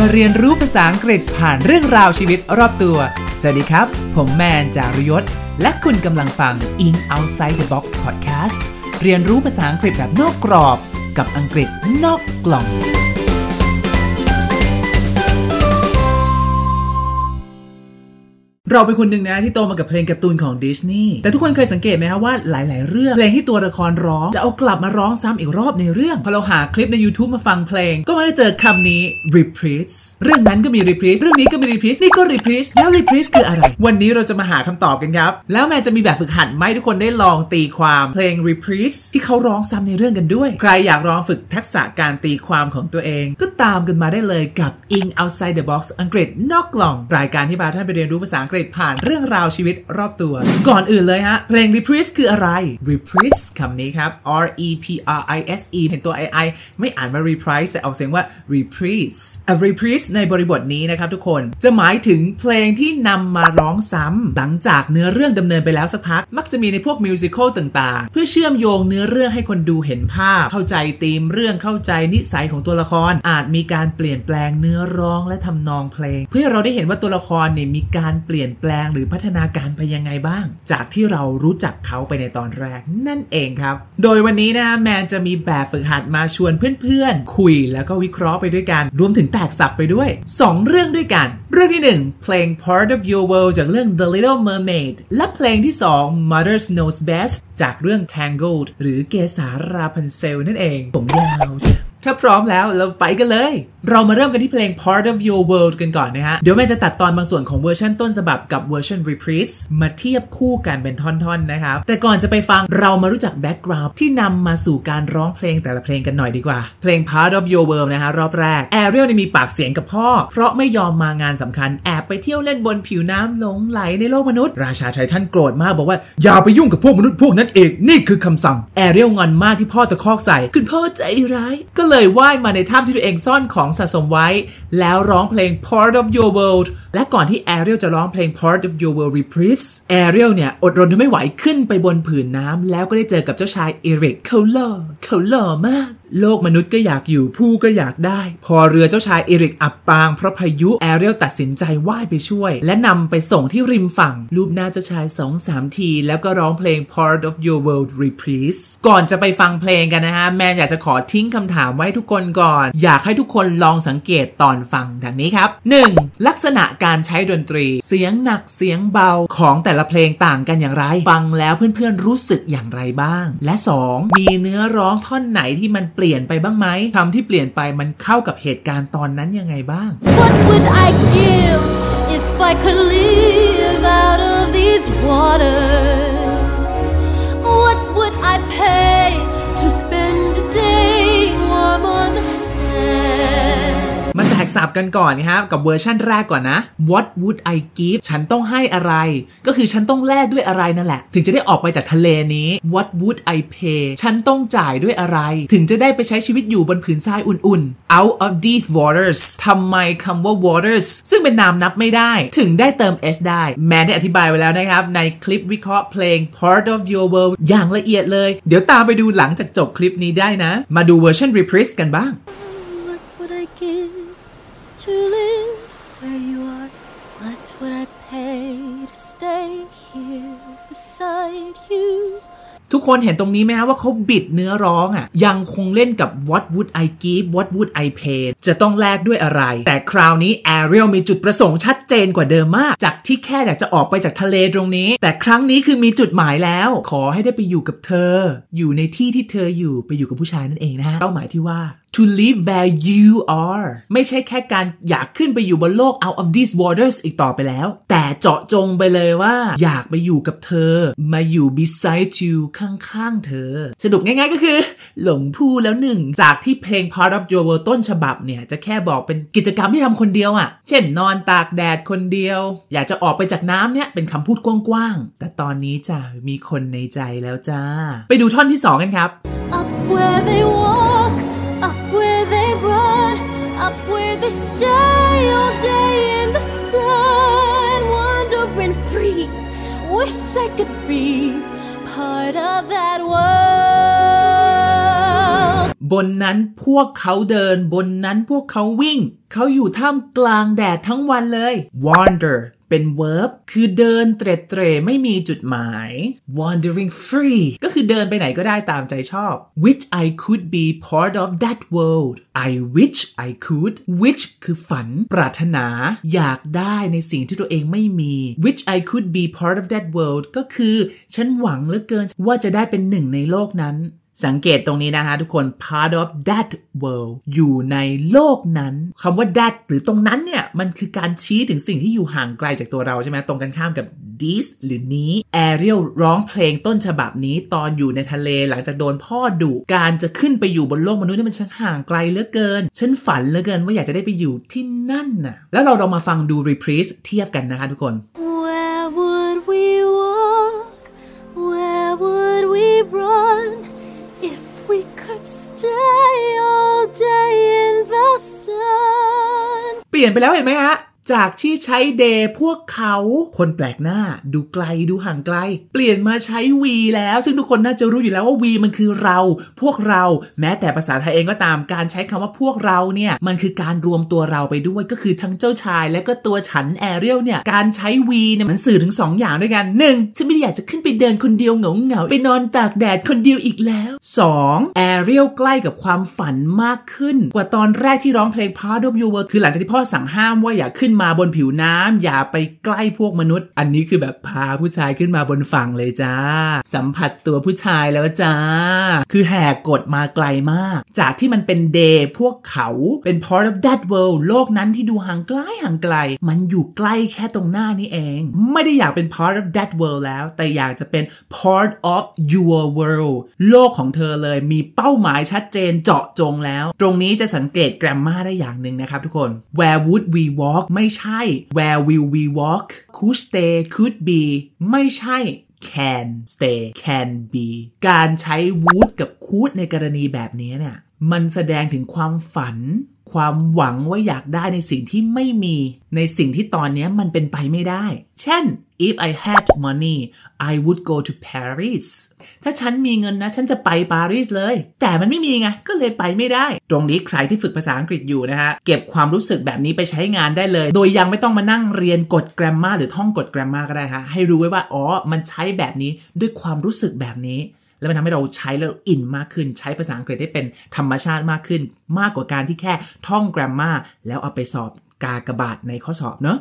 มาเรียนรู้ภาษาอังกฤษผ่านเรื่องราวชีวิตรอบตัว สวัสดีครับ ผมแมนจารุยศ และคุณกำลังฟัง In Outside the Box Podcast เรียนรู้ภาษาอังกฤษแบบนอกกรอบ กับอังกฤษนอกกล่อง เราเป็นคนหนึ่งนะที่โตมากับเพลงการ์ตูนของดิสนีย์แต่ทุกคนเคยสังเกตไหมครับว่าหลาย ๆ เรื่องเพลงที่ตัวละครร้องจะเอากลับมาร้องซ้ำอีกรอบในเรื่องพอเราหาคลิปใน YouTube มาฟังเพลง ก็มาเจอคำนี้ reprise เรื่องนั้นก็มี reprise เรื่องนี้ก็มี reprise นี่ก็ reprise แล้ว reprise คืออะไร วันนี้เราจะมาหาคำตอบกันครับ แล้วแมนจะมีแบบฝึกหัดไหมทุกคนได้ลองตีความเพลง reprise ที่เขาร้องซ้ำในเรื่องกันด้วย ใครอยากลองฝึกทักษะการตีความของตัวเอง ก็ตามกันมาได้เลยกับ In Outside the Box อังกฤษนอกกล่อง รายการที่พาท่านไปเรียนรู้ภาษาอังกฤษผ่านเรื่องราวชีวิตรอบตัว ก่อนอื่นเลยฮะ เพลง reprise คืออะไร reprise คำนี้ครับ R E P R I S E เห็นตัว I I ไม่อ่านว่า reprise แต่เอาเสียงว่า reprise a reprise ในบริบทนี้นะครับทุกคนจะหมายถึงเพลงที่นำมาร้องซ้ำหลังจากเนื้อเรื่องดำเนินไปแล้วสักพัก มักจะมีในพวกมิวสิควลต่างๆ เพื่อเชื่อมโยงเนื้อเรื่องให้คนดูเห็นภาพ เข้าใจธีมเรื่องเข้าใจนิสัยของตัวละคร อาจมีการเปลี่ยนแปลงเนื้อร้องและทำนองเพลง เพื่อเราได้เห็นว่าตัวละครเนี่ยมีการเปลี่ยนแปลงหรือพัฒนาการไปยังไงบ้าง จากที่เรารู้จักเขาไปในตอนแรกนั่นเองครับ โดยวันนี้นะแมนจะมีแบบฝึกหัดมาชวนเพื่อนๆ คุยแล้วก็วิเคราะห์ไปด้วยกัน รวมถึงแตกศัพท์ไปด้วย 2 เรื่องด้วยกัน เรื่องที่ 1 เพลง Part of Your World จากเรื่อง The Little Mermaid และเพลงที่ 2 Mother Knows Best จากเรื่อง Tangled หรือเกสาราพันเซลนั่นเอง ผมยาวใช่ ถ้าพร้อมแล้วเราไปกันเลย เรามาเริ่มกันที่เพลง Part of Your World กันก่อนนะฮะ เดี๋ยวแมนจะตัดตอนบางส่วนของเวอร์ชันต้นฉบับกับเวอร์ชัน Reprise มาเทียบคู่กันเป็นท่อนๆนะครับ แต่ก่อนจะไปฟังเรามารู้จัก background ที่นำมาสู่การร้องเพลงแต่ละเพลงกันหน่อยดีกว่า เพลง Part of Your World นะฮะรอบแรก แอเรียลมีปากเสียงกับพ่อ เพราะไม่ยอมมางานสำคัญแอบไปเที่ยวเล่นบนผิวน้ำหลงใหลในโลกมนุษย์ ราชาไทรทันโกรธมากบอกว่าอย่าไปยุ่งกับพวกมนุษย์พวกนั้นเองนี่คือคำสั่งแอเรียลงอนมากที่พ่อตะคอกใส่คุณพ่อใจร้ายก็เลยว่ายมาในถ้ำที่ตัวเองซ่อนของสะสมไว้ แล้วร้องเพลง Part of Your World และก่อนที่แอเรียลจะร้องเพลง Part of Your World Reprise แอเรียลเนี่ย อดรนทนไม่ไหวขึ้นไปบนผืนน้ำแล้วก็ได้เจอกับเจ้าชายเอริกเขาหล่อเขาหล่อมากโลกมนุษย์ก็อยากอยู่ผู้ก็อยากได้ พอเรือเจ้าชายเอริกอับปางเพราะพายุแอเรียลตัดสินใจว่ายไปช่วย และนำไปส่งที่ริมฝั่ง ลูบหน้าเจ้าชายสองสามที แล้วก็ร้องเพลง Part of Your World Reprise ก่อนจะไปฟังเพลงกันนะฮะ แมนอยากจะขอทิ้งคำถามไว้ทุกคนก่อน อยากให้ทุกคนลองสังเกตตอนฟังดังนี้ครับ 1. ลักษณะการใช้ดนตรี เสียงหนักเสียงเบาของแต่ละเพลงต่างกันอย่างไร ฟังแล้วเพื่อนๆรู้สึกอย่างไรบ้าง และ 2. มีเนื้อร้องท่อนไหนที่มันเปลี่ยนไปบ้างไหมคำที่เปลี่ยนไปมันเข้ากับเหตุการณ์ตอนนั้นยังไงบ้าง What would I give if I could live out of these waters? มาแตกศัพท์กันก่อนนะครับกับเวอร์ชั่นแรกก่อนนะ What would I give ฉันต้องให้อะไร ก็คือฉันต้องแลกด้วยอะไรนั่นแหละ ถึงจะได้ออกไปจากทะเลนี้ What would I pay ฉันต้องจ่ายด้วยอะไร ถึงจะได้ไปใช้ชีวิตอยู่บนผืนทรายอุ่นๆ Out of these waters ทำไมคำว่า waters ซึ่งเป็นนามนับไม่ได้ ถึงได้เติม s ได้ แมนได้อธิบายไว้แล้วนะครับ ในคลิปวิเคราะห์เพลง Part of Your World อย่างละเอียดเลย เดี๋ยวตามไปดูหลังจากจบคลิปนี้ได้นะ มาดูเวอร์ชัน reprise กันบ้าง beside you? ทุกคนเห็นตรงนี้ไหมฮะว่าเขาบิดเนื้อร้องอะ่ะ ยังคงเล่นกับ what would I give what would I pay จะต้องแลกด้วยอะไร แต่คราวนี้ Ariel มีจุดประสงค์ชัดเจนกว่าเดิมมาก จากที่แค่อยากจะออกไปจากทะเลตรงนี้ แต่ครั้งนี้คือมีจุดหมายแล้ว ขอให้ได้ไปอยู่กับเธอ อยู่ในที่ที่เธออยู่ไปอยู่กับผู้ชายนั่นเองนะฮะเป้าหมายที่ว่า to live where you are ไม่ใช่แค่การอยากขึ้นไปอยู่บนโลก out of these waters อีกต่อไปแล้ว แต่เจาะจงไปเลยว่า อยากไปอยู่กับเธอ มาอยู่ beside you ข้างๆ เธอ สรุปง่ายๆก็คือ หลงผู้แล้วหนึ่ง จากที่เพลง part of your world ต้นฉบับเนี่ย จะแค่บอกเป็นกิจกรรมที่ทำคนเดียวอะ่ะ เช่นนอนตากแดดคนเดียว อยากจะออกไปจากน้ำเนี่ยเป็นคำพูดกว้างๆ แต่ตอนนี้จ้ะมีคนในใจแล้วจ้า ไปดูท่อนที่สองกันครับ Up where they walk, Wish I could be part of that world. บนนั้นพวกเขาเดิน บนนั้นพวกเขาวิ่ง เขาอยู่ท่ามกลางแดดทั้งวันเลย wander เป็น verb คือเดินเตร็ดเตร่ไม่มีจุดหมาย wandering free ก็คือเดินไปไหนก็ได้ตามใจชอบ which I could be part of that world I wish I could wish คือฝัน ปรารถนา อยากได้ในสิ่งที่ตัวเองไม่มี which I could be part of that world ก็คือ ฉันหวังเหลือเกินว่าจะได้เป็นหนึ่งในโลกนั้น สังเกตตรงนี้นะคะทุกคน part of that world อยู่ในโลกนั้นคำว่า that หรือตรงนั้นเนี่ย มันคือการชี้ถึงสิ่งที่อยู่ห่างไกลจากตัวเราใช่ไหมตรงกันข้ามกับ this หรือนี้ Ariel ร้องเพลงต้นฉบับนี้ตอนอยู่ในทะเลหลังจากโดนพ่อดุการจะขึ้นไปอยู่บนโลกมนุษย์นี่มันช่างห่างไกลเหลือเกิน ฉันฝันเหลือเกินว่าอยากจะได้ไปอยู่ที่นั่นน่ะแล้วเราลองมาฟังดู reprise เทียบกันนะคะทุกคน เปลี่ยนไปแล้วเห็นไหมฮะ จากที่ใช้เดพวกเขา คนแปลกหน้าดูไกลดูห่างไกล เปลี่ยนมาใช้วีแล้ว ซึ่งทุกคนน่าจะรู้อยู่แล้วว่าวีมันคือเรา พวกเราแม้แต่ภาษาไทยเองก็ตามการใช้คำว่าพวกเราเนี่ยมันคือการรวมตัวเราไปด้วยก็คือทั้งเจ้าชาย และก็ตัวฉันแอเรียลเนี่ยการใช้ we เนี่ยมันสื่อถึง 2 อย่างด้วยกัน 1. ฉันไม่อยากจะขึ้นไปเดินคนเดียวเหงาเหงาๆไปนอนตากแดดคนเดียวอีกแล้ว 2. แอเรียลใกล้กับความฝันมากขึ้น กว่าตอนแรกที่ร้องเพลง Part of Your World คือหลังจากที่พ่อสั่งห้ามว่าอย่าขึ้นมาบนผิวน้ำอย่าไปใกล้พวกมนุษย์ อันนี้คือแบบพาผู้ชายขึ้นมาบนฝั่งเลยจ้า สัมผัสตัวผู้ชายแล้วจ้า คือแหกกฎมาไกลมาก จากที่มันเป็นเดย์พวกเขาเป็น part of that world โลกนั้นที่ดูห่างไกลห่างไกล มันอยู่ใกล้แค่ตรงหน้านี้เอง ไม่ได้อยากเป็น part of that world แล้ว แต่อยากจะเป็น part of your world โลกของเธอเลยมีเป้าหมายชัดเจนเจาะจงแล้ว ตรงนี้จะสังเกต grammar ได้อย่างหนึ่งนะครับทุกคน where would we walk ไม่ใช่ where will we walk could stay could be ไม่ใช่ can stay can be การใช้ would กับ could ในกรณีแบบนี้เนี่ยมันแสดงถึงความฝัน ความหวังว่าอยากได้ในสิ่งที่ไม่มี ในสิ่งที่ตอนนี้มันเป็นไปไม่ได้ เช่น if I had money I would go to Paris ถ้าฉันมีเงินนะ ฉันจะไปปารีสเลย แต่มันไม่มีไง ก็เลยไปไม่ได้ ตรงนี้ใครที่ฝึกภาษาอังกฤษอยู่นะฮะ เก็บความรู้สึกแบบนี้ไปใช้งานได้เลย โดยยังไม่ต้องมานั่งเรียนกฎ grammar หรือท่องกฎ grammar ก็ได้ฮะ ให้รู้ไว้ว่า อ๋อ มันใช้แบบนี้ด้วยความรู้สึกแบบนี้แล้วมันทำให้เราใช้แล้วอินมากขึ้น ใช้ภาษาอังกฤษได้เป็นธรรมชาติมากขึ้น มากกว่าการที่แค่ท่อง grammar แล้วเอาไปสอบกากบาทในข้อสอบเนอะ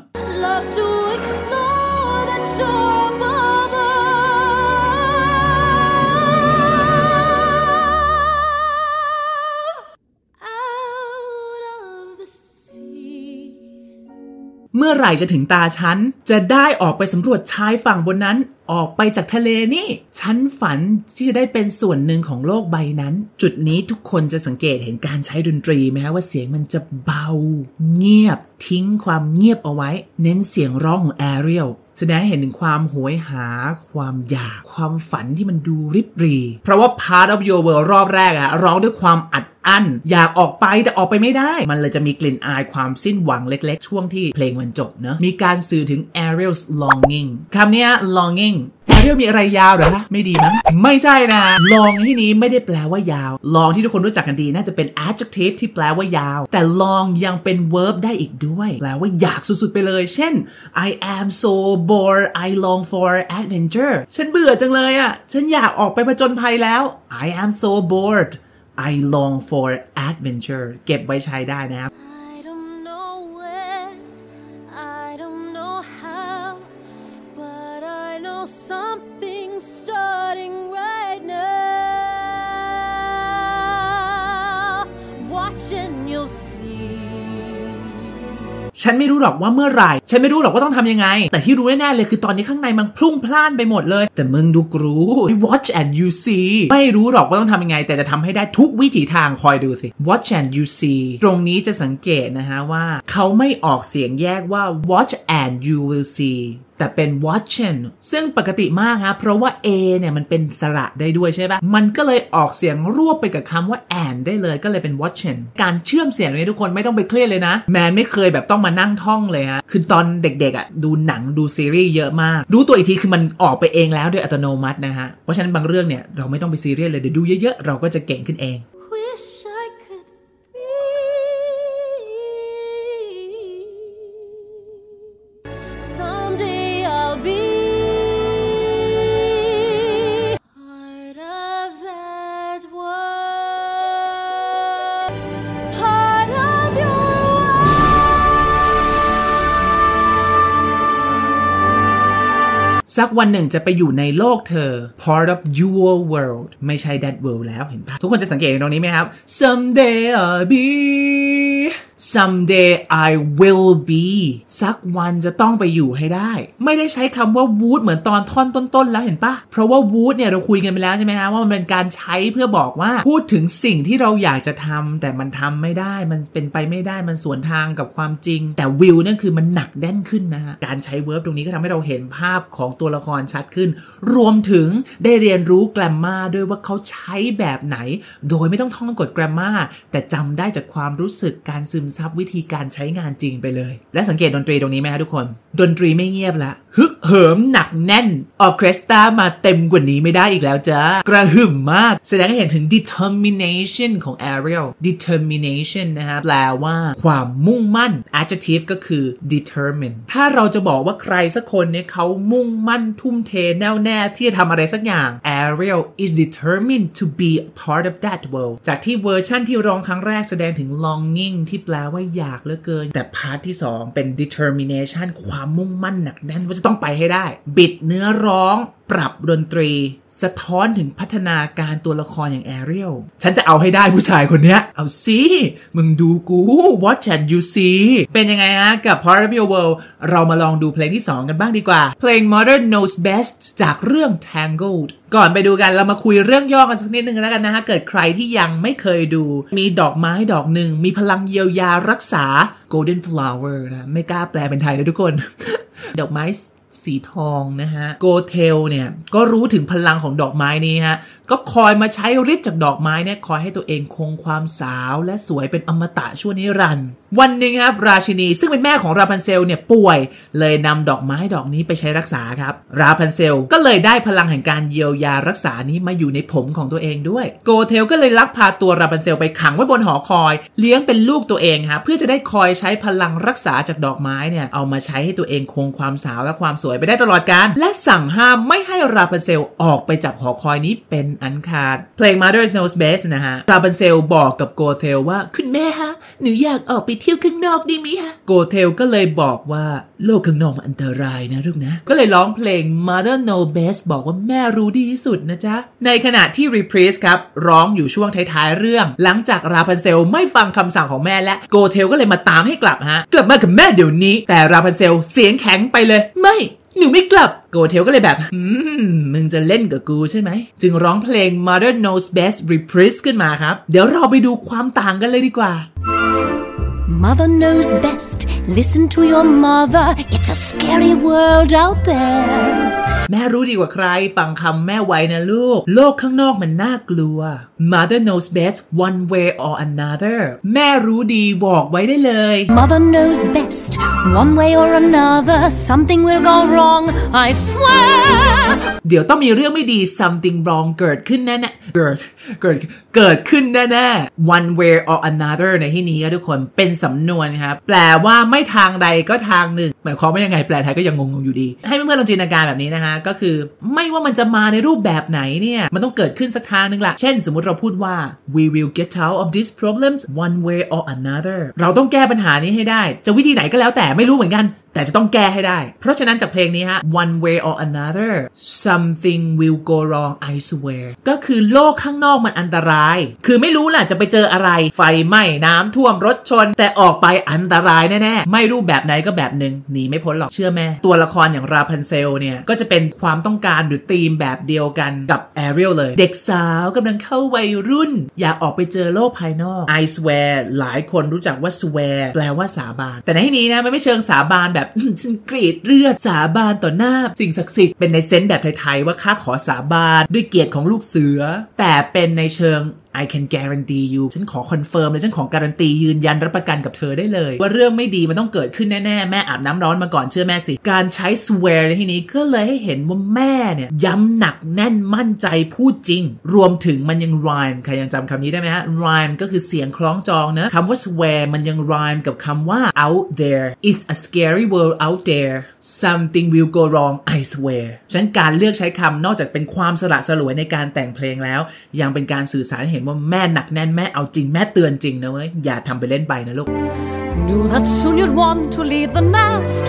เมื่อไหร่จะถึงตาฉัน จะได้ออกไปสำรวจชายฝั่งบนนั้น ออกไปจากทะเลนี่ ฉันฝันที่จะได้เป็นส่วนหนึ่งของโลกใบนั้น จุดนี้ทุกคนจะสังเกตเห็นการใช้ดนตรีไหมว่าเสียงมันจะเบา เงียบ ทิ้งความเงียบเอาไว้ เน้นเสียงร้องของแอเรียลแสดงให้เห็นถึงความโหยหา ความอยาก ความฝันที่มันดูริบรี เพราะว่า Part of Your World รอบแรกอะร้องด้วยความอัด อั้นอยากออกไปแต่ออกไปไม่ได้ มันเลยจะมีกลิ่นอายความสิ้นหวังเล็ก ๆ ช่วงที่เพลงมันจบเนะมีการสื่อถึง Ariel's longing คำนี้ longing Ariel มีอะไรยาวเหรอคะไม่ดีมั้งไม่ใช่นะ long ที่นี้ไม่ได้แปลว่ายาว long ที่ทุกคนรู้จักกันดีน่าจะเป็น adjective ที่แปลว่ายาว แต่ long ยังเป็น verb ได้อีกด้วย แปลว่าอยากสุดๆไปเลย เช่น I am so bored I long for adventure ฉันเบื่อจังเลยอะ ฉันอยากออกไปผจญภัยแล้ว I am so bored I long for adventure เก็บไว้ใช้ได้นะครับ ฉันไม่รู้หรอกว่าเมื่อไหร่ ฉันไม่รู้หรอกว่าต้องทำยังไง แต่ที่รู้แน่ๆเลยคือตอนนี้ข้างในมันพลุ่งพล่านไปหมดเลย แต่มึงดูกรู้ watch and you see ไม่รู้หรอกว่าต้องทำยังไง แต่จะทำให้ได้ทุกวิถีทางคอยดูสิ watch and you see ตรงนี้จะสังเกตนะฮะว่า เขาไม่ออกเสียงแยกว่า watch and you will see แต่เป็น watching ซึ่งปกติมากฮะเพราะว่า a เนี่ยมันเป็นสระได้ด้วยใช่ปะมันก็เลยออกเสียงรวบไปกับคำว่า and ได้เลยก็เลยเป็น watching การเชื่อมเสียงนี้ทุกคนไม่ต้องไปเครียดเลยนะ แมนไม่เคยแบบต้องมานั่งท่องเลยฮะคือตอนเด็กๆอะดูหนังดูซีรีส์เยอะมากรู้ตัวอีกทีคือมันออกไปเองแล้วโดยอัตโนมัตินะฮะเพราะฉะนั้นบางเรื่องเนี่ยเราไม่ต้องไปซีเรียสเลยเดี๋ยวดูเยอะๆเราก็จะเก่งขึ้นเอง สักวันหนึ่งจะไปอยู่ในโลกเธอ part of your world ไม่ใช่ that world แล้วเห็นปะทุกคนจะสังเกตตรงนี้ไหมครับ someday I'll be someday I will be สักวันจะต้องไปอยู่ให้ได้ ไม่ได้ใช้คำว่า would เหมือนตอนท่อนต้นๆแล้วเห็นปะเพราะว่า would เนี่ยเราคุยกันไปแล้วใช่ไหมฮะว่ามันเป็นการใช้เพื่อบอกว่าพูดถึงสิ่งที่เราอยากจะทำแต่มันทำไม่ได้มันเป็นไปไม่ได้มันสวนทางกับความจริง แต่ will นั่นคือมันหนักแน่นขึ้นนะฮะการใช้ verb ตรงนี้ก็ทำให้เราเห็นภาพของตัวละครชัดขึ้น รวมถึงได้เรียนรู้แกรมมาด้วยว่าเขาใช้แบบไหน โดยไม่ต้องท่องกฎแกรมมาแต่จำได้จากความรู้สึกการซึมซับวิธีการใช้งานจริงไปเลย และสังเกตดนตรีตรงนี้ไหมฮะทุกคน ดนตรีไม่เงียบละฮึกเหิมหนักแน่น ออเคสตรามาเต็มกว่านี้ไม่ได้อีกแล้วจ้ากระหึ่มมาก แสดงให้เห็นถึง determination ของ Ariel determination นะครับแปลว่าความมุ่งมั่น adjective ก็คือ determine ถ้าเราจะบอกว่าใครสักคนเนี่ยเขามุ่งมั่นทุ่มเทแน่วแน่ที่จะทำอะไรสักอย่าง Ariel is determined to be part of that world จากที่เวอร์ชั่นที่ร้องครั้งแรกแสดงถึง longing ที่แปลว่าอยากเหลือเกิน แต่ part ที่ 2 เป็น determination ความมุ่งมั่นหนักแน่นว่าจะต้องไปให้ได้ บิดเนื้อร้อง ปรับดนตรี สะท้อนถึงพัฒนาการตัวละครอย่างแอเรียลฉันจะเอาให้ได้ผู้ชายคนเนี้ย เอาสิ มึงดูกู What can you see เป็นยังไงฮะ กับ Part of Your World เรามาลองดูเพลงที่ 2 กันบ้างดีกว่า เพลง Modern Knows Best จากเรื่อง Tangled ก่อนไปดูกันเรามาคุยเรื่องย่อกันสักนิดนึงแล้วกันนะฮะ เกิดใครที่ยังไม่เคยดู มีดอกไม้ดอกหนึ่ง มีพลังเยียวยารักษา Golden Flower นะ ไม่กล้าแปลเป็นไทยเลยทุกคน ดอกไม้ สีทองนะฮะโกเทลเนี่ยก็รู้ถึงพลังของดอกไม้นี้ฮะก็คอยมาใช้ฤทธิ์จากดอกไม้เนี่ยคอยให้ตัวเองคงความสาวและสวยเป็นอมตะชั่วนิรันดร์วันหนึ่งครับราชินีซึ่งเป็นแม่ของราพันเซลเนี่ยป่วย เลยนำดอกไม้ดอกนี้ไปใช้รักษาครับ ราพันเซลก็เลยได้พลังแห่งการเยียวยารักษานี้มาอยู่ในผมของตัวเองด้วย โกเทลก็เลยลักพาตัวราพันเซลไปขังไว้บนหอคอย เลี้ยงเป็นลูกตัวเองครับเพื่อจะได้คอยใช้พลังรักษาจากดอกไม้เนี่ยเอามาใช้ให้ตัวเองคงความสาวและความสวยไปได้ตลอดกาลและสั่งห้ามไม่ให้ราพันเซลออกไปจากหอคอยนี้เป็นอันขาด เพลง Mother Knows Best นะฮะราพันเซลบอกกับโกเทลว่า คุณแม่ฮะ หนูอยากออกไปเที่ยวข้างนอกได้ไหมฮะ โกเทลก็เลยบอกว่าโลกข้างนอกมันอันตรายนะลูกนะ ก็เลยร้องเพลง Mother Knows Best บอกว่าแม่รู้ดีที่สุดนะจ๊ะ ในขณะที่ Reprise ครับ ร้องอยู่ช่วงท้ายๆเรื่อง หลังจากราพันเซลไม่ฟังคำสั่งของแม่และโกเทลก็เลยมาตามให้กลับฮะกลับมากับแม่เดี๋ยวนี้ แต่ราพันเซลเสียงแข็งไปเลย ไม่ หนูไม่กลับโกเทลก็เลยแบบมึงจะเล่นกับกูใช่ไหม จึงร้องเพลง Mother Knows Best Reprise ขึ้นมาครับ เดี๋ยวเราไปดูความต่างกันเลยดีกว่า Mother knows best. Listen to your mother. It's a scary world out there. แม่รู้ดีกว่าใคร ฟังคำแม่ไว้นะลูก โลกข้างนอกมันน่ากลัว Mother knows best one way or another แม่รู้ดีบอกไว้ได้เลย Mother knows best. One way or another, something will go wrong. I swear. เดี๋ยวต้องมีเรื่องไม่ดี something wrong เกิดขึ้นแน่ๆเกิดเกิดเกิดขึ้นแน่ๆ one way or another ในที่นี้ครับทุกคนเป็นสำนวนครับแปลว่าไม่ทางใดก็ทางหนึ่ง หมายความว่ายังไงแปลไทยก็ยังงงๆอยู่ดี ให้เพื่อนๆลองจินตนาการแบบนี้นะฮะก็คือ ไม่ว่ามันจะมาในรูปแบบไหนเนี่ย มันต้องเกิดขึ้นสักทางหนึ่งละเช่น สมมติเราพูดว่า we will get out of these problems one way or another เราต้องแก้ปัญหานี้ให้ได้ จะวิธีไหนก็แล้วแต่ไม่รู้เหมือนกัน แต่จะต้องแก้ให้ได้ เพราะฉะนั้นจากเพลงนี้ฮะ one way or another something will go wrong I swear ก็คือโลกข้างนอกมันอันตราย คือไม่รู้แหละจะไปเจออะไร ไฟไหม้น้ำท่วมรถชน แต่ออกไปอันตรายแน่ๆ ไม่รูปแบบไหนก็แบบหนึ่งหนีไม่พ้นหรอกเชื่อแม่ ตัวละครอย่างราพันเซลเนี่ย ก็จะเป็นความต้องการหรือธีมแบบเดียวกันกับแอเรียลเลย เด็กสาวกำลังเข้าวัยรุ่น อยากออกไปเจอโลกภายนอก I swear หลายคนรู้จักว่า swear แปลว่าสาบาน แต่ในที่นี้นะมันไม่เชิงสาบานแบบฉันกรีดเลือดสาบานต่อหน้าสิ่งศักดิ์สิทธิ์เป็นใน sense แบบไทยๆว่าข้าขอสาบานด้วยเกียรติของลูกเสือ แต่เป็นในเชิง I can guarantee you ฉันขอคอนเฟิร์มเลยฉันขอการันตียืนยันรับประกันกับเธอได้เลย ว่าเรื่องไม่ดีมันต้องเกิดขึ้นแน่ๆ แม่อาบน้ำร้อนมาก่อนเชื่อแม่สิ การใช้ swear ในที่นี้ก็เลยให้เห็นว่าแม่เนี่ย ย้ำหนักแน่นมั่นใจพูดจริง รวมถึงมันยัง rhyme ใครยังจำคำนี้ได้ไหมฮะ rhyme ก็คือเสียงคล้องจองนะคำว่า swear มันยัง rhyme กับคำว่า out there is a scary world out there something will go wrong I swear ฉะนั้นการเลือกใช้คำนอกจากเป็นความสละสลวยในการแต่งเพลงแล้ว ยังเป็นการสื่อสารเห็นว่าแม่หนักแน่นแม่เอาจริงแม่เตือนจริงนะเว้ยอย่าทำเป็นเล่นไปนะลูก Knew that soon you'd want to leave the nest.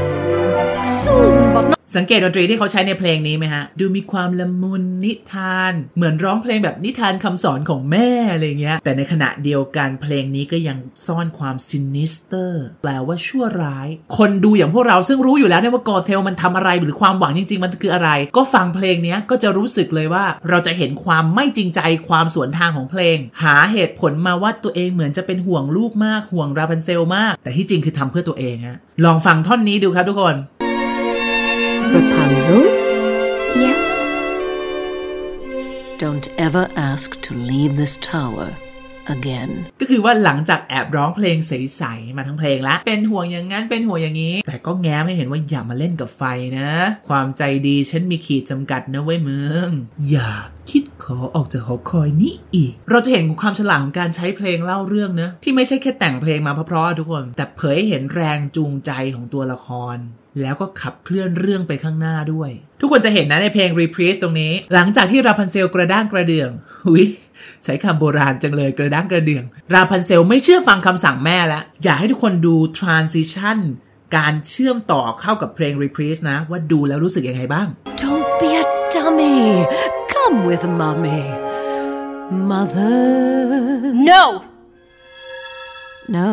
Soon, but. สังเกตดนตรีที่เขาใช้ในเพลงนี้ไหมฮะ ดูมีความละมุนนิทาน เหมือนร้องเพลงแบบนิทานคำสอนของแม่อะไรเงี้ย แต่ในขณะเดียวกันเพลงนี้ก็ยังซ่อนความ sinister แปลว่าชั่วร้าย คนดูอย่างพวกเราซึ่งรู้อยู่แล้วเนี่ยว่ากอเทลมันทำอะไรหรือความหวังจริง ๆ มันคืออะไร ก็ฟังเพลงนี้ก็จะรู้สึกเลยว่าเราจะเห็นความไม่จริงใจความสวนทางของเพลง หาเหตุผลมาว่าตัวเองเหมือนจะเป็นห่วงลูกมากห่วงราพันเซลมาก แต่ที่จริงคือทำเพื่อตัวเองฮะลองฟังท่อนนี้ดูครับทุกคน Rapunzel, Yes? don't ever ask to leave this tower again. ก็คือว่าหลังจากแอบร้องเพลงใสๆมาทั้งเพลงแล้วเป็นห่วงอย่างนั้นเป็นห่วงอย่างนี้ แต่ก็แง้มให้เห็นว่าอย่ามาเล่นกับไฟนะ ความใจดีฉันมีขีดจำกัดนะเว้ยมึงอย่าคิดขอออกจากหอคอยนี้อีก เราจะเห็นความฉลาดของการใช้เพลงเล่าเรื่องนะที่ไม่ใช่แค่แต่งเพลงมาเพราะๆทุกคน แต่เผยให้เห็นแรงจูงใจของตัวละคร แล้วก็ขับเคลื่อนเรื่องไปข้างหน้าด้วย ทุกคนจะเห็นนะในเพลง Reprise ตรงนี้ หลังจากที่ราพันเซลกระด้างกระเดื่องหุยใช้คำโบราณจังเลยกระด้างกระเดื่อง ราพันเซลไม่เชื่อฟังคำสั่งแม่แล้ว อยากให้ทุกคนดู transition การเชื่อมต่อเข้ากับเพลง Reprise นะ ว่าดูแล้วรู้สึกยังไงบ้าง Don't be a dummy. Come with mummy. Mother. No! No.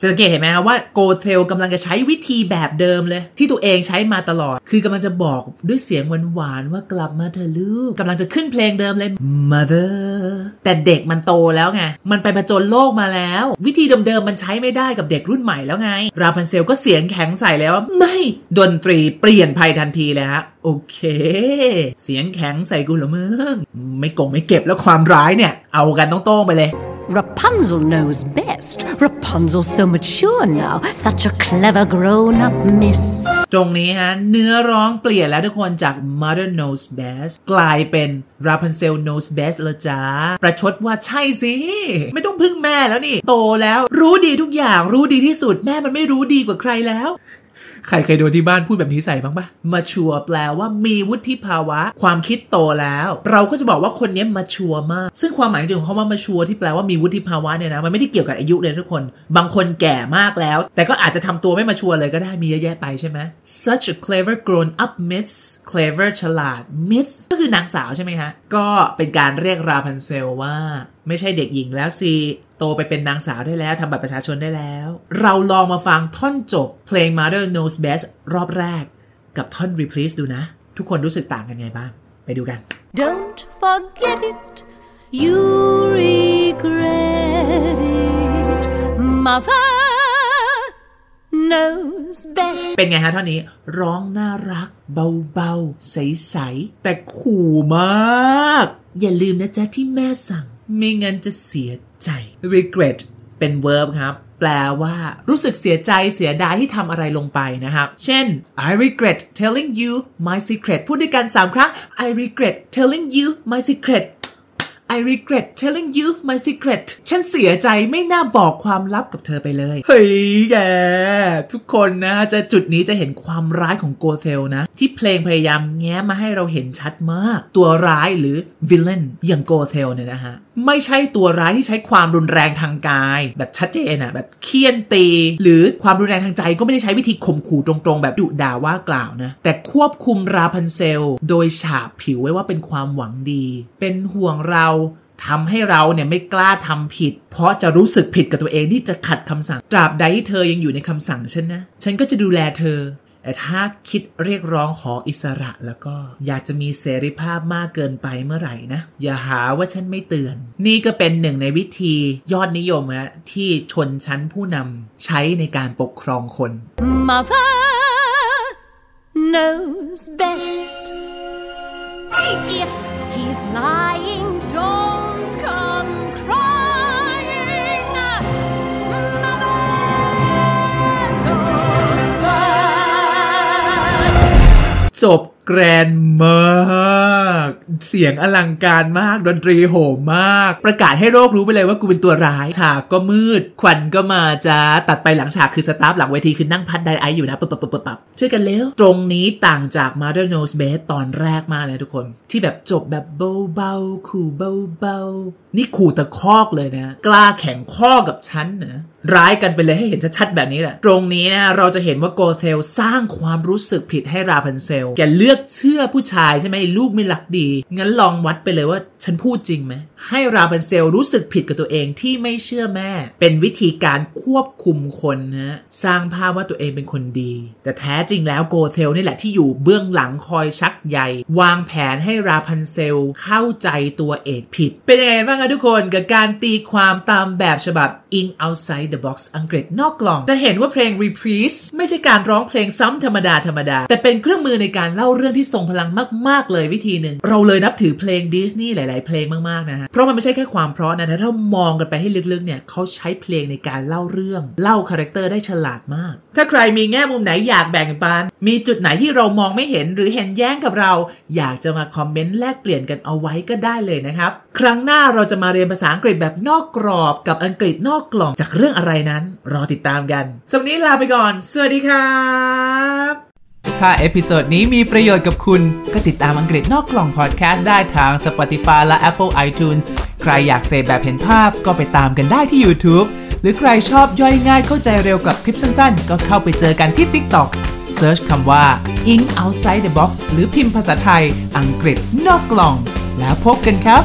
จะสังเกตเห็นไหมครับว่าโกเทลกำลังจะใช้วิธีแบบเดิมเลย ที่ตัวเองใช้มาตลอด คือกำลังจะบอกด้วยเสียงหวานๆว่ากลับมาเถอลูกกำลังจะขึ้นเพลงเดิมเลย mother แต่เด็กมันโตแล้วไง มันไปผจญโลกมาแล้ว วิธีเดิมๆมันใช้ไม่ได้กับเด็กรุ่นใหม่แล้วไง ราพันเซลก็เสียงแข็งใส่แล้วว่าไม่ดนตรีเปลี่ยนภัยทันทีเลยฮะโอเค เสียงแข็งใส่กูเหรอมึงไม่กงไม่เก็บแล้วความร้ายเนี่ย เอากันต้องโต้งๆไปเลย Rapunzel knows best. Rapunzel's so mature now. Such a clever grown up miss. ตรงนี้ฮะ เนื้อร้องเปลี่ยนแล้วทุกคนจาก Mother Knows Best กลายเป็น Rapunzel Knows Best แล้วจ้า ประชดว่าใช่สิ ไม่ต้องพึ่งแม่แล้วนี่ โตแล้วรู้ดีทุกอย่างรู้ดีที่สุดแม่มันไม่รู้ดีกว่าใครแล้ว ใครเคยโดนที่บ้านพูดแบบนี้ใส่บ้างปะมาชัวแปลว่ามีวุฒิภาวะ ความคิดโตแล้ว เราก็จะบอกว่าคนนี้มาชัวมาก ซึ่งความหมายจริงของเขาว่ามาชัวที่แปลว่ามีวุฒิภาวะเนี่ยนะมันไม่ได้เกี่ยวกับอายุเลยทุกคน บางคนแก่มากแล้ว แต่ก็อาจจะทำตัวไม่มาชัวเลยก็ได้มีเยอะแยะไปใช่ไหม such a clever grown up miss clever ฉลาด miss ก็คือนางสาวใช่ไหมคะก็เป็นการเรียกราพันเซลว่า ไม่ใช่เด็กหญิงแล้วสิ โตไปเป็นนางสาวได้แล้วทำบัตรประชาชนได้แล้ว เราลองมาฟังท่อนจบเพลง Mother Knows Best รอบแรก กับท่อน Reprise ดูนะ ทุกคนรู้สึกต่างกันไงบ้าง ไปดูกัน Don't forget it, you regret it. Mother knows best. เป็นไงฮะท่อนนี้ ร้องน่ารัก เบาๆ ใสๆ แต่ขู่มาก อย่าลืมนะจ๊ะที่แม่สั่ง ไม่งั้นจะเสียใจ regret เป็น verb ครับ แปลว่า รู้สึกเสียใจเสียดายที่ทำอะไรลงไปนะครับ เช่น I regret telling you my secret พูดด้วยกัน 3 ครั้ง I regret telling you my secret I regret telling you my secret ฉันเสียใจไม่น่าบอกความลับกับเธอไปเลย เฮ้ยแกทุกคนนะจะจุดนี้จะเห็นความร้ายของโกเทลนะ ที่เพลงพยายามแง้มมาให้เราเห็นชัดมาก ตัวร้ายหรือ villain อย่างโกเทลเนี่ยนะฮะ ไม่ใช่ตัวร้ายที่ใช้ความรุนแรงทางกาย แบบชัดเจนอะแบบเคี่ยนตี หรือความรุนแรงทางใจก็ไม่ได้ใช้วิธีข่มขู่ตรงๆ แบบดุด่าว่ากล่าวนะ แต่ควบคุมราพันเซล โดยฉาบผิวไว้ว่าเป็นความหวังดี เป็นห่วงเราทำให้เราเนี่ยไม่กล้าทำผิด เพราะจะรู้สึกผิดกับตัวเองที่จะขัดคำสั่ง ตราบใดที่เธอยังอยู่ในคำสั่งฉันนะ ฉันก็จะดูแลเธอ แต่ถ้าคิดเรียกร้องขออิสระแล้วก็อยากจะมีเสรีภาพมากเกินไปเมื่อไหร่นะ อย่าหาว่าฉันไม่เตือน นี่ก็เป็นหนึ่งในวิธียอดนิยมนะที่ชนชั้นผู้นำใช้ในการปกครองคน Mother knows best. If he's lying, จบแกรนมาก เสียงอลังการมาก ดนตรีโหมมาก ประกาศให้โลกรู้ไปเลยว่ากูเป็นตัวร้าย ฉากก็มืด ควันก็มาจ้า ตัดไปหลังฉากคือสตาฟหลังเวทีคือนั่งพัดไดไออยู่นะปับปับปับปับปับช่วยกันเร็ว ตรงนี้ต่างจาก Mother Knows Best ตอนแรกมากเลยทุกคน ที่แบบจบแบบเบาๆขู่เบาๆ นี่ขู่ตะคอกเลยนะ กล้าแข่งข้อกับฉันนะร้ายกันไปเลยให้เห็นชัดๆแบบนี้แหละ ตรงนี้นะเราจะเห็นว่าโกเทลสร้างความรู้สึกผิดให้ราพันเซล แกเลือกเชื่อผู้ชายใช่ไหมลูกไม่รักดี งั้นลองวัดไปเลยว่าฉันพูดจริงไหม ให้ราพันเซลรู้สึกผิดกับตัวเองที่ไม่เชื่อแม่ เป็นวิธีการควบคุมคนนะสร้างภาพว่าตัวเองเป็นคนดี แต่แท้จริงแล้วโกเทลนี่แหละที่อยู่เบื้องหลังคอยชักใย วางแผนให้ราพันเซลเข้าใจตัวเอกผิด เป็นยังไงบ้างทุกคนกับการตีความตามแบบฉบับ In Outside the Box อังกฤษนอกกล่อง จะเห็นว่าเพลง Reprise ไม่ใช่การร้องเพลงซ้ำธรรมดาธรรมดา แต่เป็นเครื่องมือในการเล่าเรื่องที่ทรงพลังมาก ๆ เลยวิธีหนึ่ง เราเลยนับถือเพลงดิสนีย์หลาย ๆ เพลงมาก ๆ นะฮะ เพราะมันไม่ใช่แค่ความเพราะนะถ้ามองกันไปให้ลึก ๆ เนี่ยเขาใช้เพลงในการเล่าเรื่อง เล่า character ได้ฉลาดมาก ถ้าใครมีแง่มุมไหนอยากแบ่งปัน มีจุดไหนที่เรามองไม่เห็นหรือเห็นแย้งกับเรา อยากจะมาคอมเมนต์แลกเปลี่ยนกันเอาไว้ก็ได้เลยนะครับ ครั้งหน้าเราจะมาเรียนภาษาอังกฤษแบบนอกกรอบกับอังกฤษนอกกล่องจากเรื่องอะไรนั้น รอติดตามกันสำหรับวันนี้ลาไปก่อน สวัสดีครับถ้า episode นี้มีประโยชน์กับคุณ ก็ติดตามอังกฤษนอกกล่องพอดแคสต์ได้ทาง Spotify และ Apple iTunes ใครอยากเสพแบบเห็นภาพก็ไปตามกันได้ที่ YouTube หรือใครชอบย่อยง่ายเข้าใจเร็วกับคลิปสั้นๆ ก็เข้าไปเจอกันที่ TikTok search คำว่า Eng Outside the Box หรือพิมพ์ภาษาไทย อังกฤษนอกกล่อง แล้วพบกันครับ